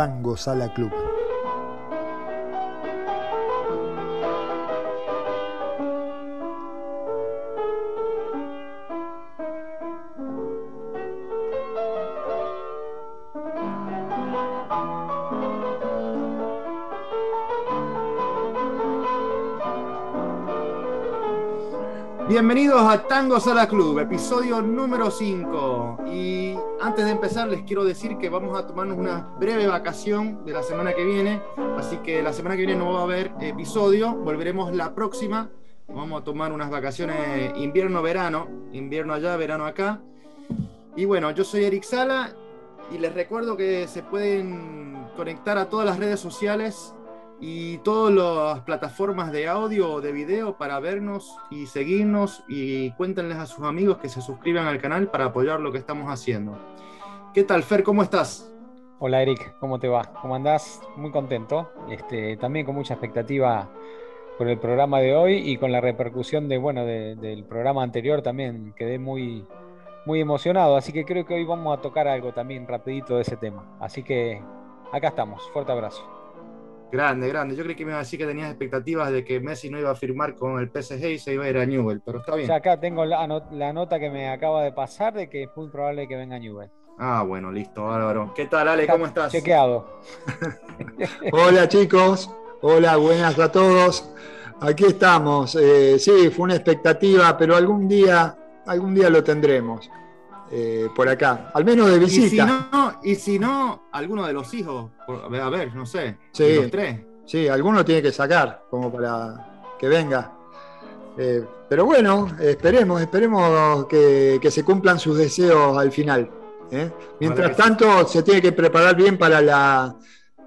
Tango Sala Club. Bienvenidos a Tango Sala Club, episodio número 5. Y antes de empezar les quiero decir que vamos a tomarnos una breve vacación de la semana que viene, así que la semana que viene no va a haber episodio, volveremos la próxima. Vamos a tomar unas vacaciones invierno-verano, invierno allá, verano acá. Y bueno, yo soy Eric Sala y les recuerdo que se pueden conectar a todas las redes sociales y todas las plataformas de audio o de video para vernos y seguirnos y cuéntenles a sus amigos que se suscriban al canal para apoyar lo que estamos haciendo. ¿Qué tal, Fer? ¿Cómo estás? Hola, Eric. ¿Cómo te va? ¿Cómo andás? Muy contento. Este, también con mucha expectativa por el programa de hoy y con la repercusión de, bueno, del programa anterior también quedé muy, muy emocionado. Así que creo que hoy vamos a tocar algo también rapidito de ese tema. Así que acá estamos. Fuerte abrazo. Grande, grande. Yo creí que me iba a decir que tenías expectativas de que Messi no iba a firmar con el PSG y se iba a ir a Newell, pero está bien. Ya acá tengo la, nota que me acaba de pasar de que es muy probable que venga Newell. Ah, bueno, listo, bárbaro. ¿Qué tal, Ale? ¿Cómo estás? Chequeado. Hola, chicos. Hola, buenas a todos. Aquí estamos. Eh, sí, fue una expectativa, pero algún día, algún día lo tendremos. Eh, por acá, al menos de visita. Y si no, y si no alguno de los hijos, a ver, no sé, sí, los tres. Sí, alguno tiene que sacar como para que venga. Eh, pero bueno, esperemos, esperemos que, se cumplan sus deseos al final. ¿eh? Mientras tanto, se tiene que preparar bien para, la,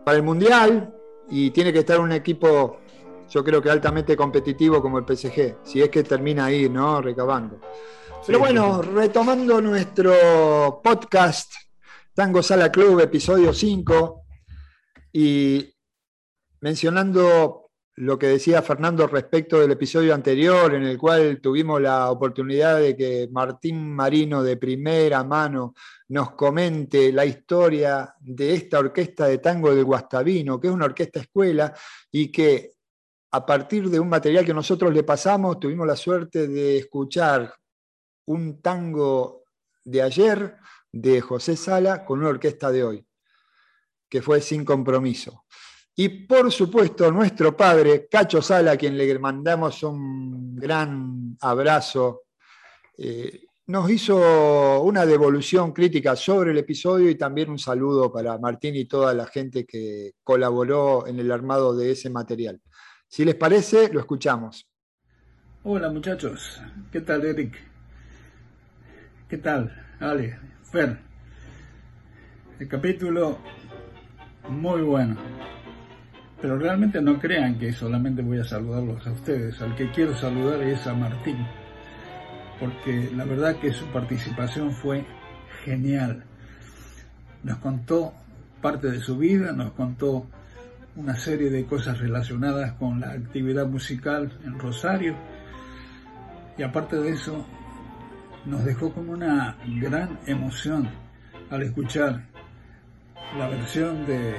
para el Mundial y tiene que estar un equipo, yo creo que altamente competitivo como el PSG, si es que termina ahí, ¿no? Recabando. Pero bueno, retomando nuestro podcast Tango Sala Club, episodio 5, y mencionando lo que decía Fernando respecto del episodio anterior, en el cual tuvimos la oportunidad de que Martín Marino de primera mano nos comente la historia de esta orquesta de tango del Guastavino, que es una orquesta escuela y que a partir de un material que nosotros le pasamos, tuvimos la suerte de escuchar un tango de ayer de José Sala con una orquesta de hoy, que fue Sin Compromiso. Y por supuesto, nuestro padre, Cacho Sala, a quien le mandamos un gran abrazo, eh, nos hizo una devolución crítica sobre el episodio y también un saludo para Martín y toda la gente que colaboró en el armado de ese material. Si les parece, lo escuchamos. Hola muchachos, ¿qué tal Eric? ¿Qué tal? Ale, Fer. El capítulo muy bueno. Pero realmente no crean que solamente voy a saludarlos a ustedes. Al que quiero saludar es a Martín. Porque la verdad que su participación fue genial. Nos contó parte de su vida, nos contó una serie de cosas relacionadas con la actividad musical en Rosario. Y aparte de eso, nos dejó con una gran emoción al escuchar la versión de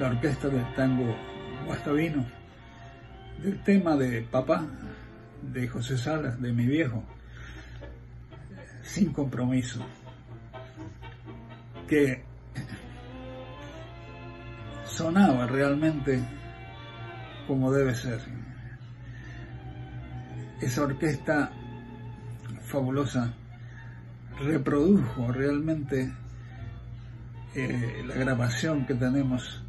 la orquesta del tango Guastavino, del tema de Papá, de José Salas, de mi viejo, sin compromiso, que sonaba realmente como debe ser. Esa orquesta fabulosa reprodujo realmente eh, la grabación que tenemos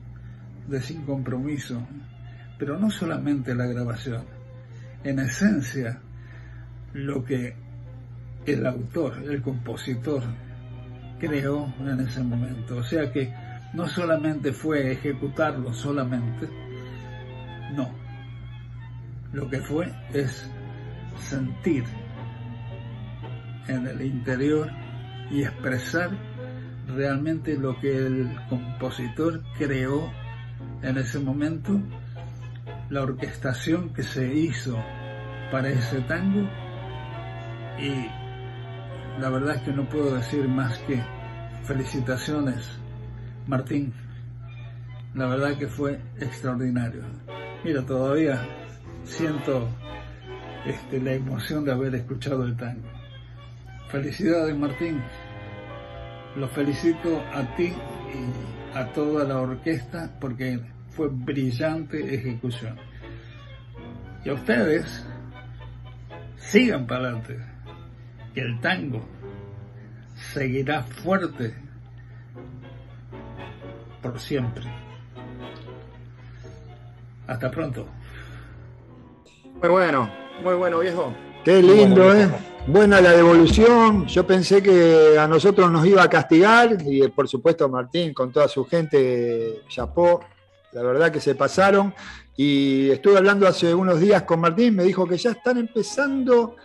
de Sin Compromiso, pero no solamente la grabación, en esencia lo que el autor, el compositor, creó en ese momento. O sea que no solamente fue ejecutarlo solamente, no. Lo que fue es sentir en el interior y expresar realmente lo que el compositor creó en ese momento, la orquestación que se hizo para ese tango y la verdad es que no puedo decir más que felicitaciones Martín, la verdad que fue extraordinario. Mira, todavía siento este, la emoción de haber escuchado el tango. Felicidades Martín, lo felicito a ti y a toda la orquesta porque fue brillante ejecución. Y a ustedes, sigan para adelante, que el tango seguirá fuerte por siempre. Hasta pronto. Muy bueno, muy bueno, viejo. Qué lindo, ¿eh? Buena la devolución. Yo pensé que a nosotros nos iba a castigar y por supuesto Martín con toda su gente, chapó. La verdad que se pasaron. Y estuve hablando hace unos días con Martín, me dijo que ya están empezando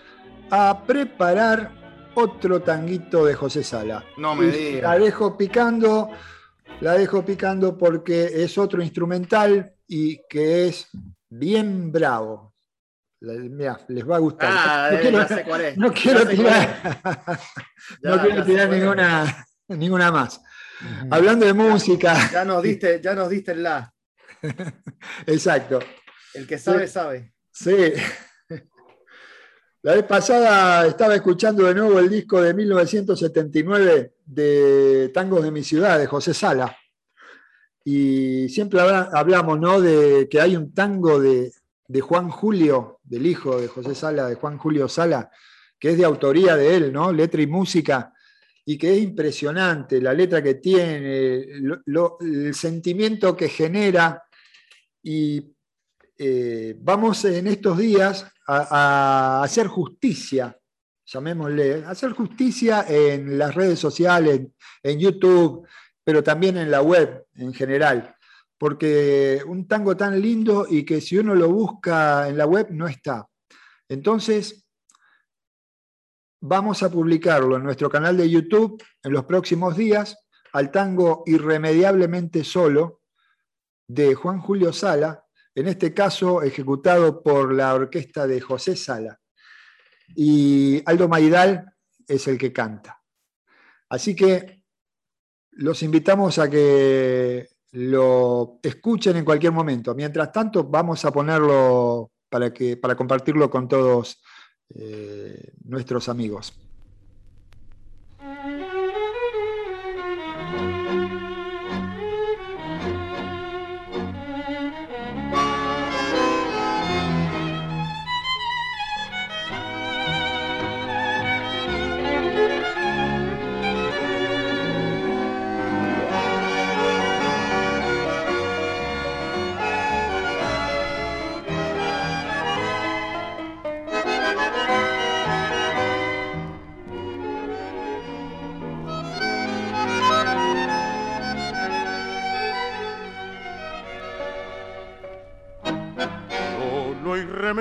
a preparar otro tanguito de José Sala. No me digas. La dejo picando, la dejo picando porque es otro instrumental y que es bien bravo. Les va a gustar. Ah, no, quiero, no tirar, no quiero ninguna, ninguna más. Hablando de música, Ya nos diste, ya nos diste el la. exacto. El que sabe, sabe. Sí. La vez pasada estaba escuchando de nuevo el disco de 1979 de Tangos de mi ciudad, de José Sala. Y siempre habla- hablamos ¿no? de que hay un tango de, de Juan Julio, del hijo de José Sala, de Juan Julio Sala, que es de autoría de él, ¿no? letra y música, y que es impresionante la letra que tiene, el sentimiento que genera. Y eh, vamos en estos días a, a hacer justicia, llamémosle, hacer justicia en las redes sociales, en YouTube, pero también en la web en general. Porque un tango tan lindo y que si uno lo busca en la web no está. Entonces, vamos a publicarlo en nuestro canal de YouTube en los próximos días al tango Irremediablemente Solo de Juan Julio Sala, en este caso ejecutado por la orquesta de José Sala. Y Aldo Maidal es el que canta. Así que los invitamos a que lo escuchen en cualquier momento. Mientras tanto, vamos a ponerlo para, que, para compartirlo con todos eh, nuestros amigos.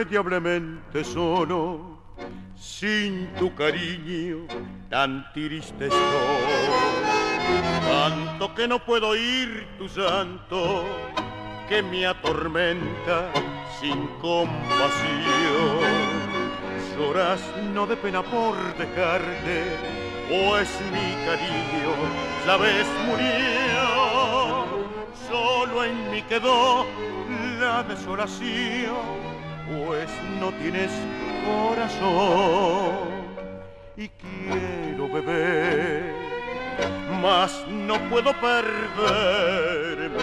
Irremediablemente solo, sin tu cariño, tan triste estoy. Tanto que no puedo oír tu santo, que me atormenta sin compasión. Lloras no de pena por dejarte, pues mi cariño, sabes, murió. Solo en mí quedó la desolación, pues no tienes corazón. Y quiero beber, mas no puedo perderme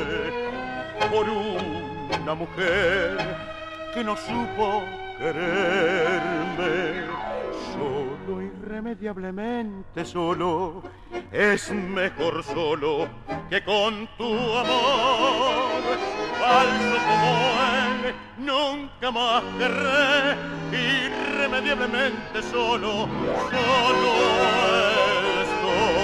por una mujer que no supo quererme. Solo, irremediablemente solo, es mejor solo que con tu amor. Falso como él, nunca más querré, irremediablemente solo, solo estoy.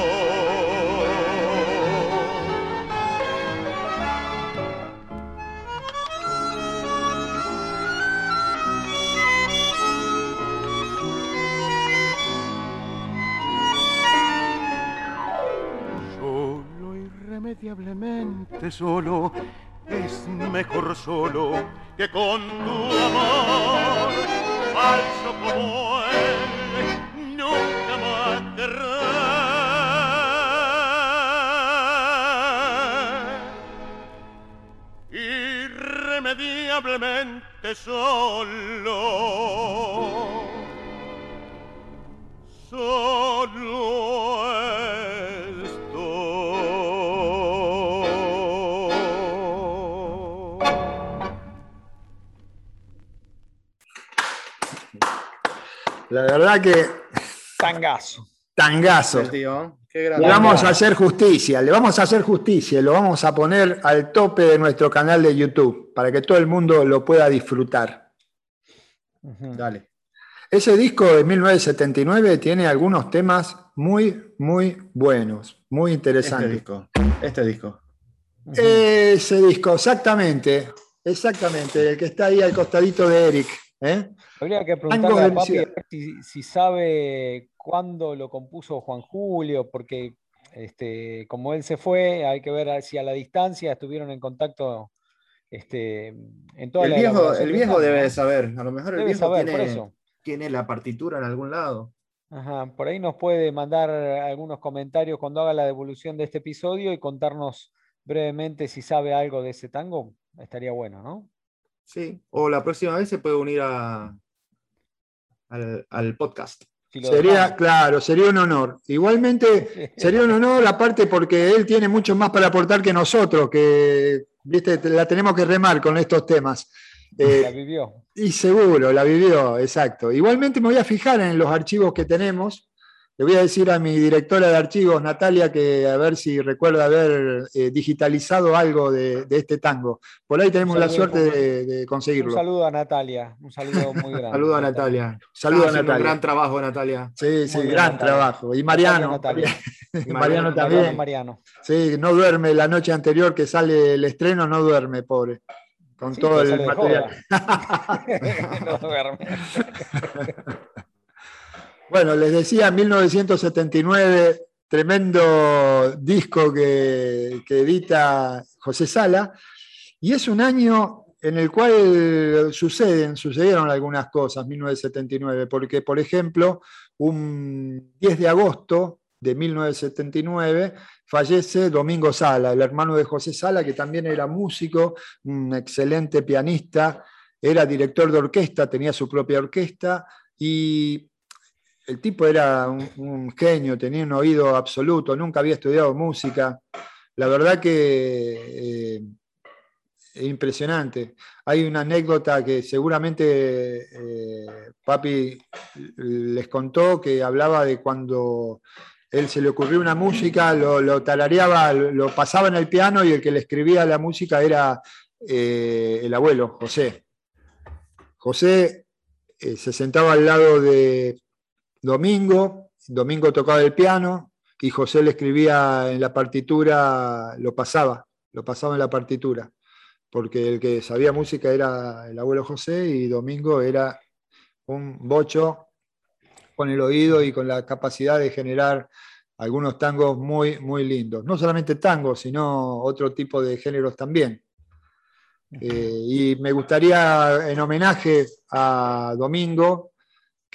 Solo, irremediablemente solo, es mejor solo que con tu amor, falso como él, nunca más querré. Irremediablemente solo. Solo. Verdad que Tangazo. tangazo. El tío, qué Le vamos a hacer justicia, le vamos a hacer justicia, lo vamos a poner al tope de nuestro canal de YouTube para que todo el mundo lo pueda disfrutar. Dale. Ese disco de 1979 tiene algunos temas muy, muy buenos, muy Este interesantes. disco. Este disco. Ese disco, exactamente, exactamente, el que está ahí al costadito de Eric. ¿Eh? Habría que preguntarle a Papi si, si sabe cuándo lo compuso Juan Julio, porque este, como él se fue, hay que ver si a la distancia estuvieron en contacto este, en toda El la viejo, el viejo debe de saber. A lo mejor el Debe viejo saber, por tiene, eso. tiene la partitura en algún lado. Ajá, por ahí nos puede mandar algunos comentarios cuando haga la devolución de este episodio y contarnos brevemente si sabe algo de ese tango. Estaría bueno, ¿no? Sí. O la próxima vez se puede unir a, al, al podcast. Si Sería, dejamos. claro, sería un honor. Igualmente, sería un honor, aparte porque él tiene mucho más para aportar que nosotros, que viste, la tenemos que remar con estos temas. Eh, La vivió. Y seguro, la vivió, exacto. Igualmente me voy a fijar en los archivos que tenemos. Le voy a decir a mi directora de archivos, Natalia, que a ver si recuerda haber eh, digitalizado algo de, de este tango. Por ahí tenemos la suerte de, de Un conseguirlo. saludo a Natalia. Un saludo muy grande. Saludo a Natalia. Saludo a un Natalia. gran trabajo, Natalia. Sí, sí, Muy gran trabajo. Y Mariano, Natalia, Mariano, Mariano Mariano también. Mariano. Sí, no duerme la noche anterior que sale el estreno, no duerme, pobre. Con Sí, todo el material. No duerme. Bueno, les decía, 1979, tremendo disco que, edita José Sala, y es un año en el cual suceden, sucedieron algunas cosas, 1979, porque, por ejemplo, un 10 de agosto de 1979 fallece Domingo Sala, el hermano de José Sala, que también era músico, un excelente pianista, era director de orquesta, tenía su propia orquesta, y el tipo era un, genio, tenía un oído absoluto, nunca había estudiado música. La verdad que eh, es impresionante. Hay una anécdota que seguramente eh, Papi les contó que hablaba de cuando él se le ocurrió una música, lo, lo lo pasaba en el piano y el que le escribía la música era eh, el abuelo, José. José eh, se sentaba al lado de Domingo, Domingo tocaba el piano y José le escribía en la partitura, lo pasaba, lo pasaba en la partitura, porque el que sabía música era el abuelo José y Domingo era un bocho con el oído y con la capacidad de generar algunos tangos muy, muy lindos. No solamente tangos, sino otro tipo de géneros también. Eh, y me gustaría, en homenaje a Domingo,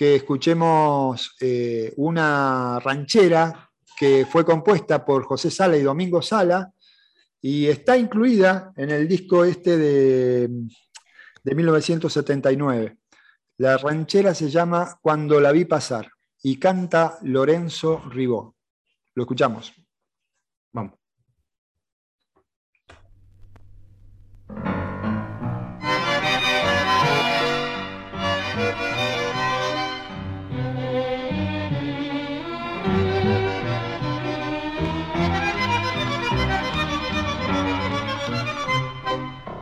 que escuchemos eh, una ranchera que fue compuesta por José Sala y Domingo Sala y está incluida en el disco este de, de 1979. La ranchera se llama Cuando la vi pasar y canta Lorenzo Ribó. Lo escuchamos.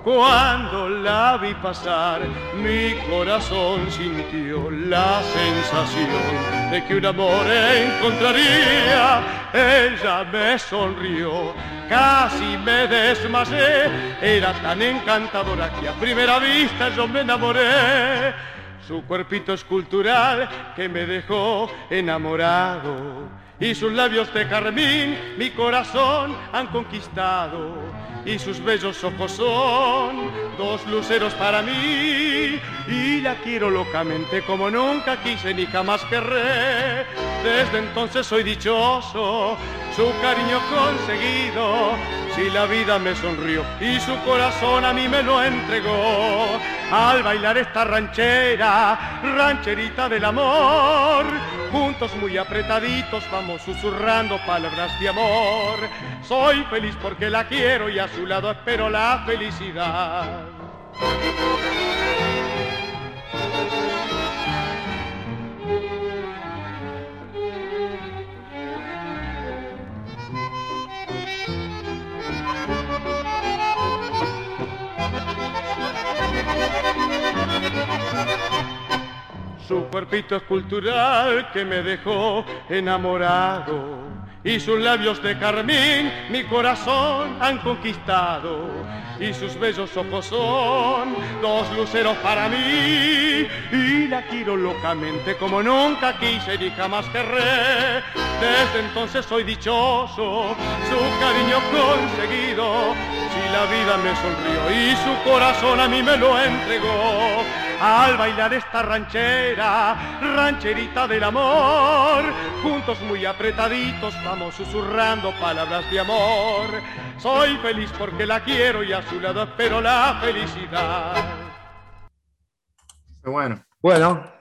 Cuando la vi pasar, mi corazón sintió la sensación de que un amor encontraría. Ella me sonrió, casi me desmayé. Era tan encantadora que a primera vista yo me enamoré. Su cuerpito escultural que me dejó enamorado. Y sus labios de carmín mi corazón han conquistado y sus bellos ojos son dos luceros para mí y la quiero locamente como nunca quise ni jamás querré. Desde entonces soy dichoso, su cariño conseguido, si la vida me sonrió y su corazón a mí me lo entregó. al bailar esta ranchera, rancherita del amor. Juntos muy apretaditos vamos susurrando palabras de amor. Soy feliz porque la quiero y a su lado espero la felicidad. Su cuerpito escultural que me dejó enamorado y sus labios de carmín mi corazón han conquistado y sus bellos ojos son dos luceros para mí. Y la quiero locamente como nunca quise ni jamás querré. Desde entonces soy dichoso su cariño conseguido. Si la vida me sonrió y su corazón a mí me lo entregó al bailar esta ranchera, rancherita del amor. Juntos muy apretaditos vamos susurrando palabras de amor. Soy feliz porque la quiero y a su lado espero la felicidad. Bueno. Bueno.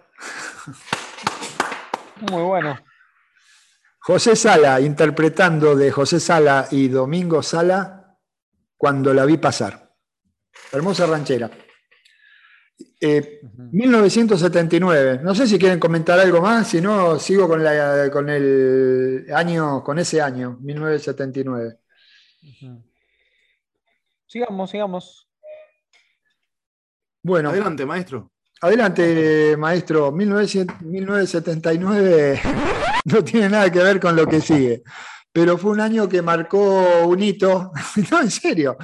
Muy bueno. José Sala, interpretando de José Sala y Domingo Sala, cuando la vi pasar. Hermosa ranchera. 1979. Eh, no sé si quieren comentar algo más, si no, sigo con, la, con el año, con ese año, 1979. Sigamos, sigamos. Bueno. Adelante, maestro. Adelante, maestro. 1979 no tiene nada que ver con lo que sigue, pero fue un año que marcó un hito. No, en serio.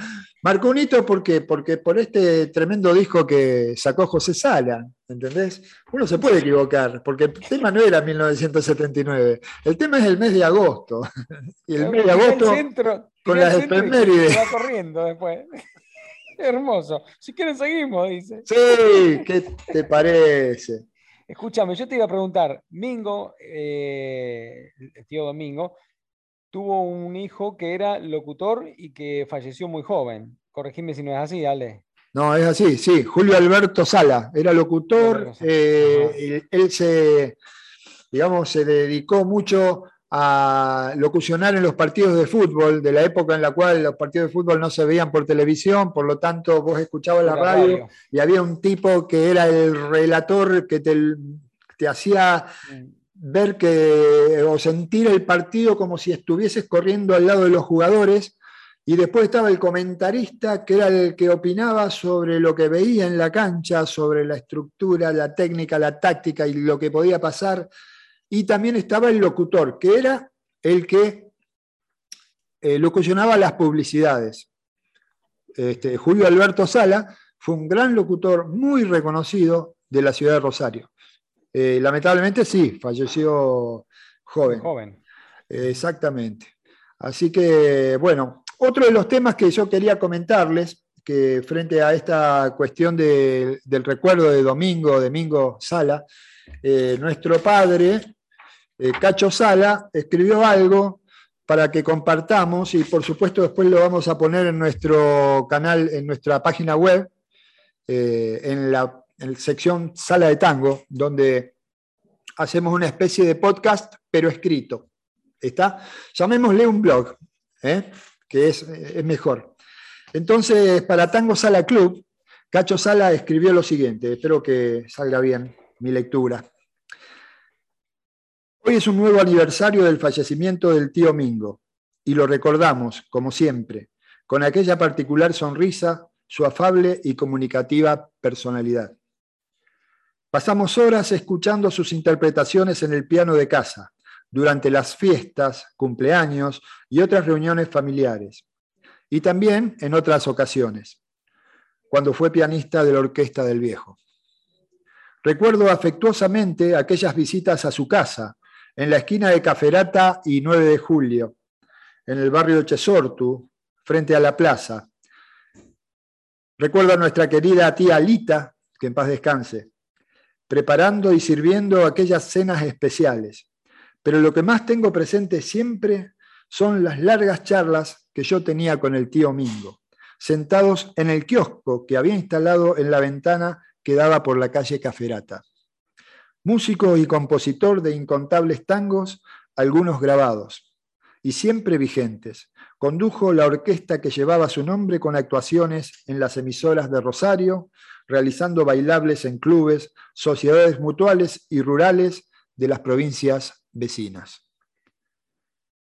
Marcó un hito porque, porque por este tremendo disco que sacó José Sala, ¿entendés? Uno se puede equivocar, porque el tema no era 1979, el tema es el mes de agosto. Y el mes de agosto con las efemérides. Va corriendo después. Hermoso. Si quieren seguimos, dice. Sí, ¿qué te parece? Escúchame, yo te iba a preguntar, Mingo, eh, el tío Domingo, tuvo un hijo que era locutor y que falleció muy joven. Corregime si no es así, Ale. No, es así, sí. Julio Alberto Sala era locutor. Eh, él se, digamos, se dedicó mucho a locucionar en los partidos de fútbol, de la época en la cual los partidos de fútbol no se veían por televisión, por lo tanto vos escuchabas la, radio, y había un tipo que era el relator que te, te hacía mm ver que, o sentir el partido como si estuvieses corriendo al lado de los jugadores. Y después estaba el comentarista, que era el que opinaba sobre lo que veía en la cancha, sobre la estructura, la técnica, la táctica y lo que podía pasar. Y también estaba el locutor, que era el que eh, locucionaba las publicidades. Este, Julio Alberto Sala fue un gran locutor muy reconocido de la ciudad de Rosario. Eh, lamentablemente sí, falleció joven. Joven. exactamente. Así que, bueno, otro de los temas que yo quería comentarles, que frente a esta cuestión del recuerdo de Domingo, Domingo Sala, eh, nuestro padre, eh, Cacho Sala, escribió algo para que compartamos y por supuesto después lo vamos a poner en nuestro canal, en nuestra página web, en la en la sección Sala de Tango, donde hacemos una especie de podcast, pero escrito. ¿Está? Llamémosle un blog, ¿eh? que es, es mejor. Entonces, para Tango Sala Club, Cacho Sala escribió lo siguiente, espero que salga bien mi lectura. Hoy es un nuevo aniversario del fallecimiento del tío Mingo y lo recordamos, como siempre, con aquella particular sonrisa, su afable y comunicativa personalidad. Pasamos horas escuchando sus interpretaciones en el piano de casa, durante las fiestas, cumpleaños y otras reuniones familiares, y también en otras ocasiones, cuando fue pianista de la Orquesta del Viejo. Recuerdo afectuosamente aquellas visitas a su casa, en la esquina de Caferata y 9 de Julio, en el barrio de Chesortu, frente a la plaza. Recuerdo a nuestra querida tía Lita, que en paz descanse, preparando y sirviendo aquellas cenas especiales. Pero lo que más tengo presente siempre son las largas charlas que yo tenía con el tío Mingo, sentados en el kiosco que había instalado en la ventana que daba por la calle Caferata. Músico y compositor de incontables tangos, algunos grabados, y siempre vigentes. Condujo la orquesta que llevaba su nombre con actuaciones en las emisoras de Rosario, realizando bailables en clubes, sociedades mutuales y rurales de las provincias vecinas.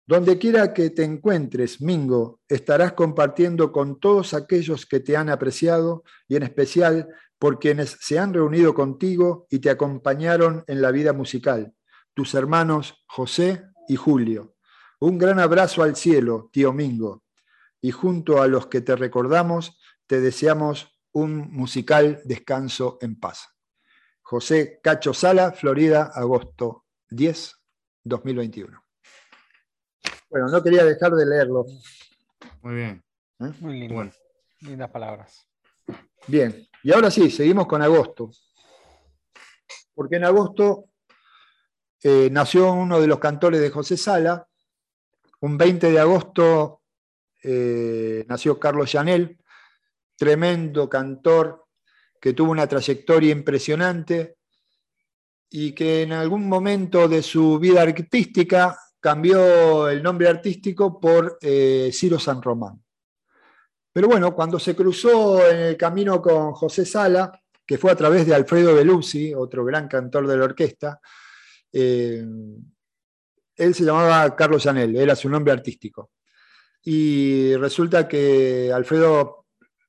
Donde quiera que te encuentres, Mingo, estarás compartiendo con todos aquellos que te han apreciado y en especial por quienes se han reunido contigo y te acompañaron en la vida musical, tus hermanos José y Julio. Un gran abrazo al cielo, tío Mingo, y junto a los que te recordamos, te deseamos un musical descanso en paz. José Cacho Sala, Florida, agosto 10, 2021. Bueno, no quería dejar de leerlo. Muy bien. ¿Eh? Muy lindo. Lindas palabras. Bien, y ahora sí, seguimos con agosto. Porque en agosto eh, nació uno de los cantores de José Sala. Un 20 de agosto eh, nació Carlos Llanel, tremendo cantor que tuvo una trayectoria impresionante y que en algún momento de su vida artística cambió el nombre artístico por eh, Ciro San Román. Pero bueno, cuando se cruzó en el camino con José Sala, que fue a través de Alfredo Belusi, otro gran cantor de la orquesta, eh, él se llamaba Carlos Janel, era su nombre artístico. Y resulta que Alfredo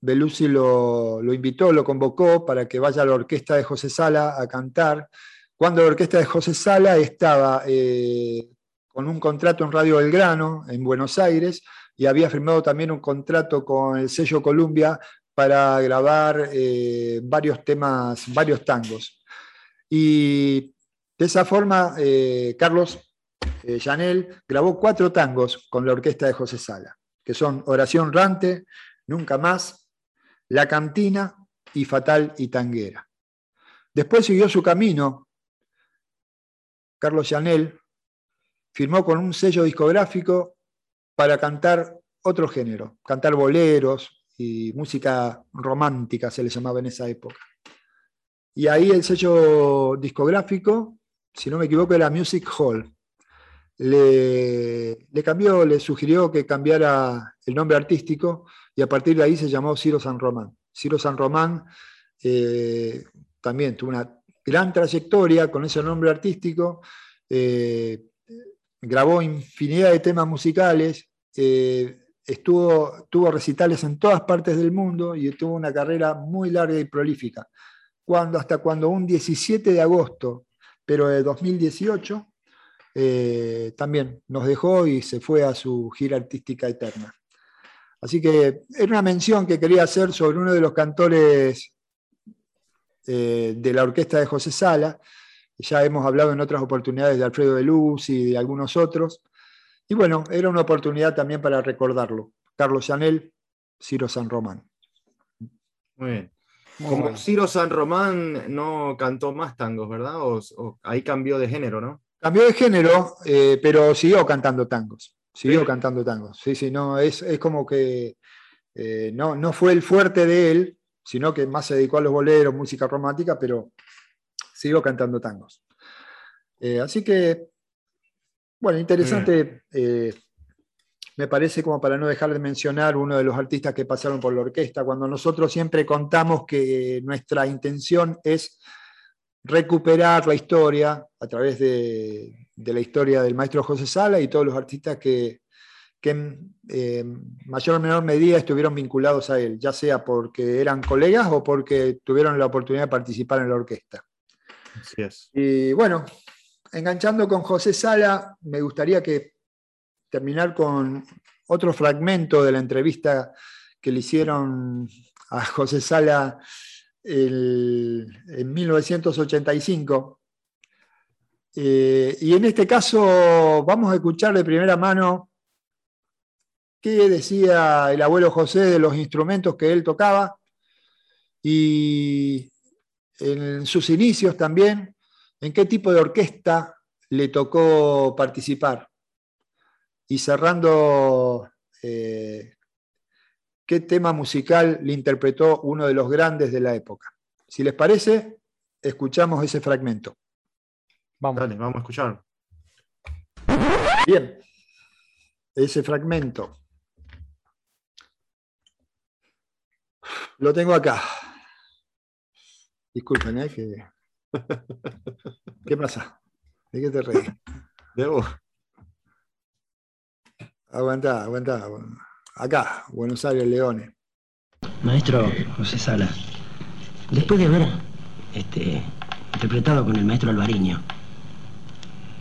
Belusi lo, invitó, lo convocó para que vaya a la orquesta de José Sala a cantar, cuando la orquesta de José Sala estaba eh, con un contrato en Radio Belgrano, en Buenos Aires, y había firmado también un contrato con el sello Columbia para grabar eh, varios temas, varios tangos. Y de esa forma, eh, Carlos Janel grabó cuatro tangos con la orquesta de José Sala, que son Oración Rante, Nunca Más, La Cantina y Fatal y Tanguera. Después siguió su camino Carlos Janel firmó con un sello discográfico para cantar otro género, cantar boleros y música romántica se le llamaba en esa época. Y ahí el sello discográfico, si no me equivoco, era Music Hall. Le, cambió, le sugirió que cambiara el nombre artístico y a partir de ahí se llamó Ciro San Román. Ciro San Román eh, también tuvo una gran trayectoria con ese nombre artístico. Eh, grabó infinidad de temas musicales, eh, estuvo, tuvo recitales en todas partes del mundo y tuvo una carrera muy larga y prolífica. Cuando, hasta cuando un 17 de agosto, pero de 2018, eh, también nos dejó y se fue a su gira artística eterna. Así que era una mención que quería hacer sobre uno de los cantores eh, de la orquesta de José Sala, ya hemos hablado en otras oportunidades de Alfredo de Luz y de algunos otros. Y bueno, era una oportunidad también para recordarlo. Carlos Chanel, Ciro San Román. Muy bien. Como Ciro San Román no cantó más tangos, ¿verdad? O, ahí cambió de género, ¿no? Cambió de género, eh, pero siguió cantando tangos. Siguió cantando tangos. Sí, sí, no, es, como que eh, no, no fue el fuerte de él, sino que más se dedicó a los boleros, música romántica, pero sigo cantando tangos. Eh, así que, bueno, interesante. Eh, me parece como para no dejar de mencionar uno de los artistas que pasaron por la orquesta, cuando nosotros siempre contamos que nuestra intención es recuperar la historia a través de, la historia del maestro José Sala y todos los artistas que, en eh, mayor o menor medida estuvieron vinculados a él, ya sea porque eran colegas o porque tuvieron la oportunidad de participar en la orquesta. Y bueno, enganchando con José Sala, me gustaría que terminar con otro fragmento de la entrevista que le hicieron a José Sala en 1985. Eh, y en este caso vamos a escuchar de primera mano qué decía el abuelo José de los instrumentos que él tocaba y en sus inicios también, en qué tipo de orquesta le tocó participar. Y cerrando eh, qué tema musical le interpretó uno de los grandes de la época. Si les parece, escuchamos ese fragmento. Vamos. Dale, vamos a escucharlo. Bien, ese fragmento. Lo tengo acá. Disculpen, ¿eh? ¿Qué pasa? ¿De qué te reís? De vos. Aguantá, aguantá. Acá, Buenos Aires, Leones. Maestro José Sala, después de haber este, interpretado con el maestro Alvariño,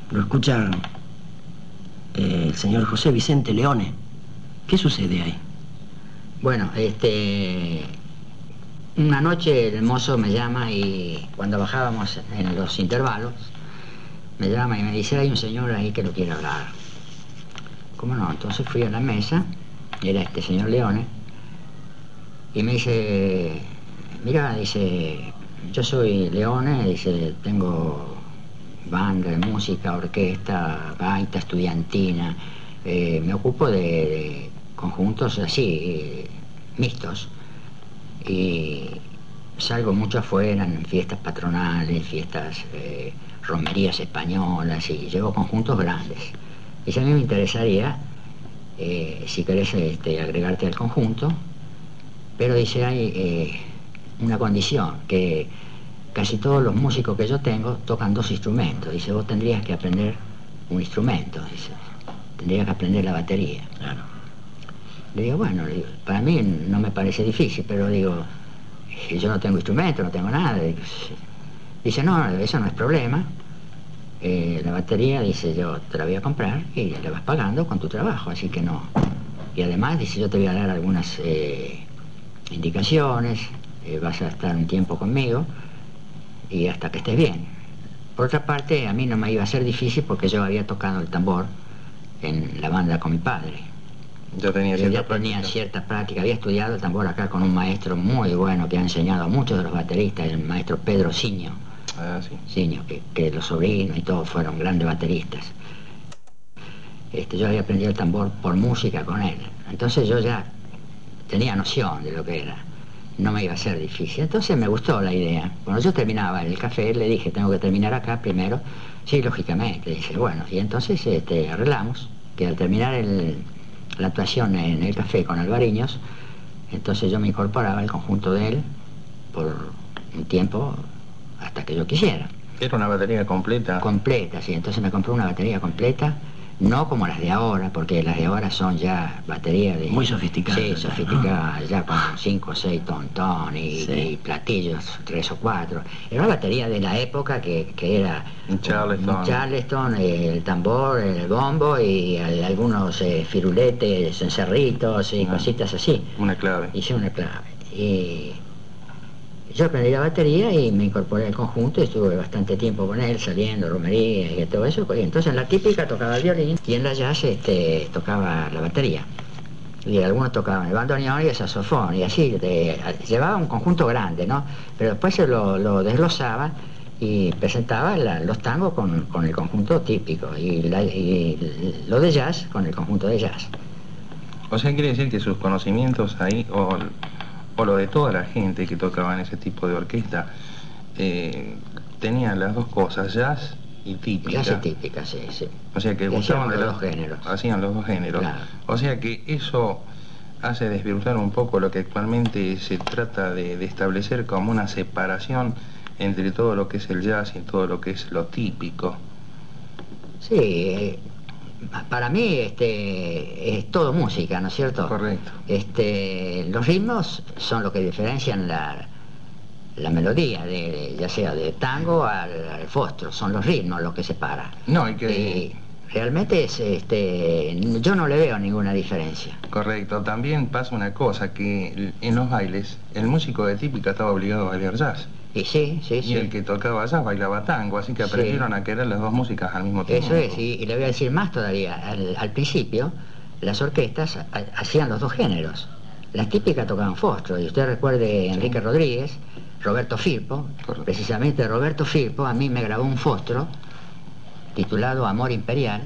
lo escucha eh, el señor José Vicente Leone. ¿Qué sucede ahí? Bueno, este, una noche el mozo me llama y cuando bajábamos en los intervalos, me llama y me dice, hay un señor ahí que lo quiere hablar. ¿Cómo no? Entonces fui a la mesa, era este señor Leone, y me dice, mira, dice, yo soy Leone, dice, tengo banda de música, orquesta, gaita estudiantina, eh, me ocupo de, conjuntos así, eh, mixtos y salgo mucho afuera en fiestas patronales, fiestas, eh, romerías españolas y llevo conjuntos grandes. Y a mí me interesaría, eh, si querés este, agregarte al conjunto, pero dice, hay eh, una condición, que casi todos los músicos que yo tengo tocan dos instrumentos. Dice, vos tendrías que aprender un instrumento, dice, tendrías que aprender la batería. Claro. Le digo, bueno, para mí no me parece difícil, pero digo, yo no tengo instrumento, no tengo nada. Dice, no, eso no es problema. Eh, la batería, dice, yo te la voy a comprar y la vas pagando con tu trabajo, así que no. Y además, dice, yo te voy a dar algunas eh, indicaciones, eh, vas a estar un tiempo conmigo y hasta que estés bien. Por otra parte, a mí no me iba a ser difícil porque yo había tocado el tambor en la banda con mi padre. Yo tenía cierta, ya tenía cierta práctica, había estudiado el tambor acá con un maestro muy bueno que ha enseñado a muchos de los bateristas, el maestro Pedro Ciño. Ah, sí. Que, los sobrinos y todos fueron grandes bateristas. Este, yo había aprendido el tambor por música con él. Entonces yo ya tenía noción de lo que era. No me iba a ser difícil. Entonces me gustó la idea. Cuando yo terminaba el café, le dije, tengo que terminar acá primero. Sí, lógicamente. Dice, bueno, y entonces este, arreglamos que al terminar la actuación en el café con Alvariños, entonces yo me incorporaba al conjunto de él por un tiempo hasta que yo quisiera. ¿Era una batería completa? Completa, sí. Entonces me compré una batería completa no como las de ahora, porque las de ahora son ya baterías de... Muy sofisticadas. Sí, sofisticadas, ya con 5 o 6 tontón y, platillos, 3 o 4. Era una batería de la época que, era... Un Charleston. Charleston, el tambor, el bombo y algunos eh, firuletes, encerritos y ah. cositas así. Una clave. Hice una clave. Y yo aprendí la batería y me incorporé al conjunto y estuve bastante tiempo con él, saliendo, romerías y todo eso. Y entonces en la típica tocaba el violín y en la jazz este, tocaba la batería. Y algunos tocaban el bandoneón y el saxofón, y así, llevaba un conjunto grande, ¿no? Pero después se lo, desglosaba y presentaba los tangos con, el conjunto típico y, lo de jazz con el conjunto de jazz. O sea, quiere decir que sus conocimientos ahí, o o lo de toda la gente que tocaba en ese tipo de orquesta, eh, tenían las dos cosas, jazz y típica. Jazz y típica, sí, sí. O sea que gustaban los dos géneros. Hacían los dos géneros. O sea que eso hace desvirtuar un poco lo que actualmente se trata de, de, establecer como una separación entre todo lo que es el jazz y todo lo que es lo típico. Sí, eh, para mí este, es todo música, ¿no es cierto? Correcto. Este, los ritmos son lo que diferencian la, la melodía, de, ya sea de tango al, fostro, son los ritmos lo que separa. No, y que... realmente es, este, yo no le veo ninguna diferencia. Correcto, también pasa una cosa, que en los bailes el músico de típica estaba obligado a bailar jazz. Y sí, sí, sí. Y el que tocaba jazz bailaba tango, así que aprendieron a querer las dos músicas al mismo tiempo. Eso es, y, le voy a decir más todavía. Al, principio, las orquestas hacían los dos géneros. Las típicas tocaban fostro, y usted recuerde Enrique Rodríguez, Roberto Firpo, precisamente Roberto Firpo a mí me grabó un fostro titulado Amor Imperial,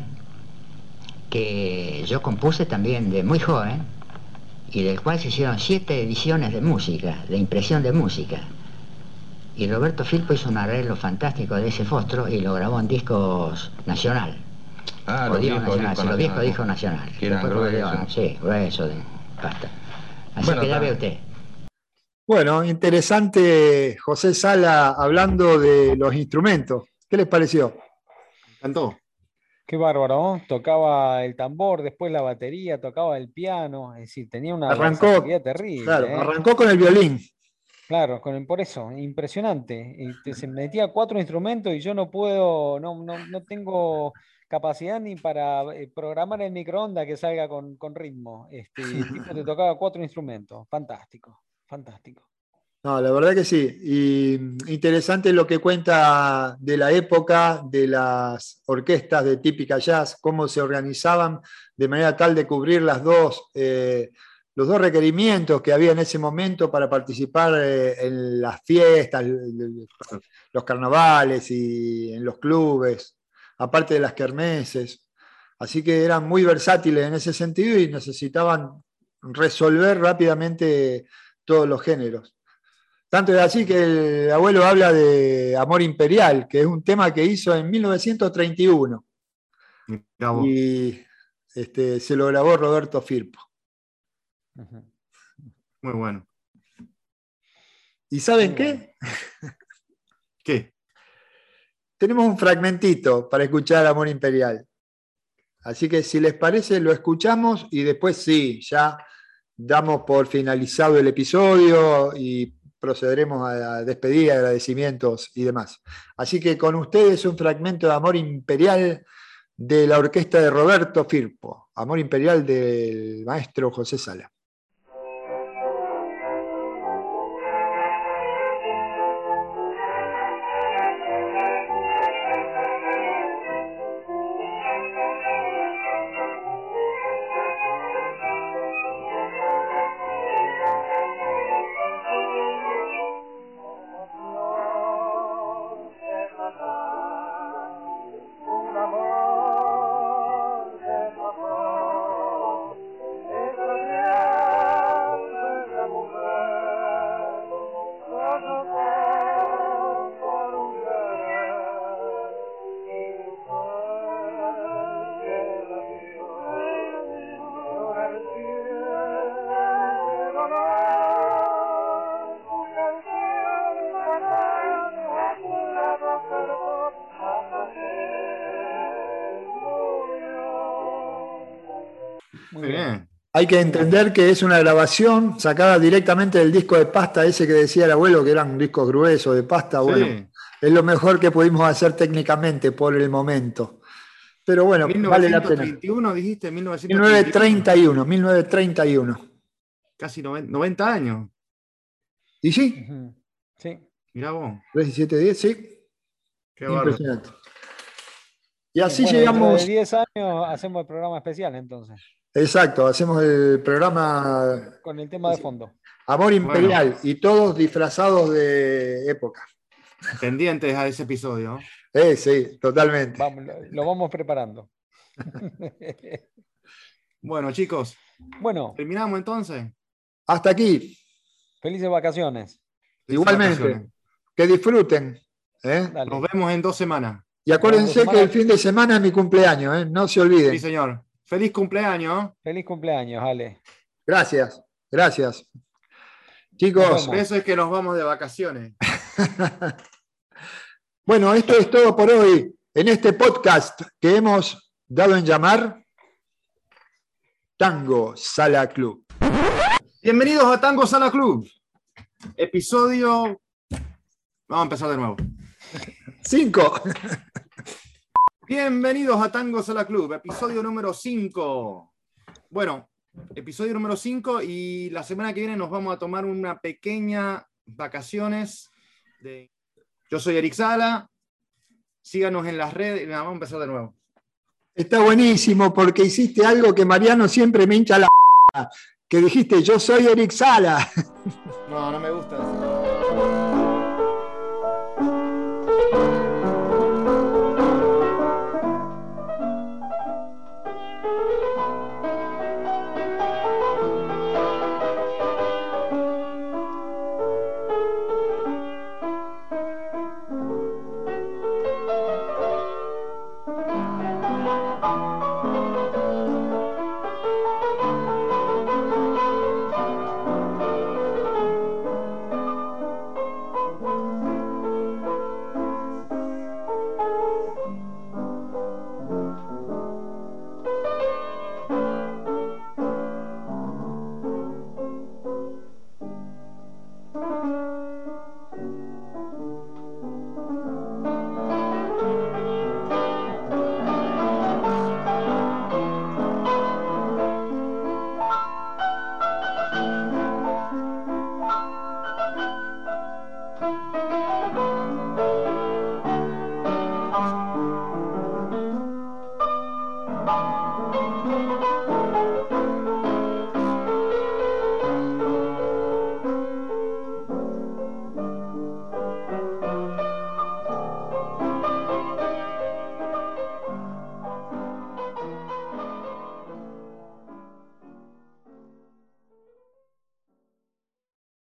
que yo compuse también de muy joven, y del cual se hicieron siete ediciones de música, de impresión de música. Y Roberto Filpo hizo un arreglo fantástico de ese fostro y lo grabó en discos nacional. Ah, O los discos nacional, discos sí, los nacionales. discos nacionales. Que eran gruesos. Sí, grueso de pasta. Así Bueno, que ya ve usted. Bueno, interesante José Sala hablando de los instrumentos. ¿Qué les pareció? Me encantó. Qué bárbaro, ¿no? Tocaba el tambor, después la batería, tocaba el piano, es decir, tenía una Arrancó, terrible. Claro, ¿eh? arrancó con el violín. Claro, con por eso, impresionante. Y te- se metía cuatro instrumentos y yo no puedo, no, no, no tengo capacidad ni para eh, programar el microondas que salga con, con ritmo. Este, el tipo te tocaba cuatro instrumentos. Fantástico, fantástico. No, la verdad que sí. Y mm, interesante lo que cuenta de la época de las orquestas de típica jazz, cómo se organizaban de manera tal de cubrir las dos, eh, los dos requerimientos que había en ese momento para participar eh, en las fiestas, los carnavales y en los clubes, aparte de las kermeses. Así que eran muy versátiles en ese sentido y necesitaban resolver rápidamente todos los géneros. Tanto es así que el abuelo habla de Amor Imperial, que es un tema que hizo en 1931 Mirá vos. y este, se lo grabó Roberto Firpo. Muy bueno. ¿Y saben qué? ¿Qué? Tenemos un fragmentito para escuchar Amor Imperial. Así que si les parece, lo escuchamos y después sí, ya damos por finalizado el episodio y procederemos a despedir, agradecimientos y demás. Así que con ustedes un fragmento de Amor Imperial de la orquesta de Roberto Firpo, Amor Imperial del maestro José Sala. Muy bien. Hay que entender que es una grabación sacada directamente del disco de pasta, ese que decía el abuelo, que eran discos gruesos de pasta. Bueno, Sí. es lo mejor que pudimos hacer técnicamente por el momento. Pero bueno, vale la pena. 1931 dijiste, 1931. 1931, 1931. Casi noven- 90 años. ¿Y sí? Sí. Mirá vos. 3 y 7, 10, sí. Qué. Impresionante. Y así Bueno, llegamos. De 10 años hacemos el programa especial entonces, Exacto, hacemos el programa con el tema de fondo. Amor Imperial y todos disfrazados de época. Pendientes a ese episodio. Eh, sí, totalmente. Vamos, lo, vamos preparando. Bueno, chicos, bueno, terminamos entonces. Hasta aquí. felices vacaciones. Igualmente. Vacaciones. Que disfruten. ¿eh? Nos vemos en dos semanas. Y acuérdense que el fin de semana es mi cumpleaños, ¿eh? no se olviden. Sí, señor. Feliz cumpleaños. Feliz cumpleaños, Ale. Gracias, gracias. Chicos, eso es que nos vamos de vacaciones. bueno, esto es todo por hoy en este podcast que hemos dado en llamar Tango Sala Club. Bienvenidos a Tango Sala Club. Episodio. Vamos a empezar de nuevo. Cinco. Bienvenidos a Tango Sala Club, episodio número 5. Bueno, episodio número 5 y la semana que viene nos vamos a tomar una pequeña vacaciones. De... Yo soy Eric Sala. Síganos en las redes. Nada, vamos a empezar de nuevo. Está buenísimo porque hiciste algo que Mariano siempre me hincha la que dijiste, yo soy Eric Sala. No, no me gusta.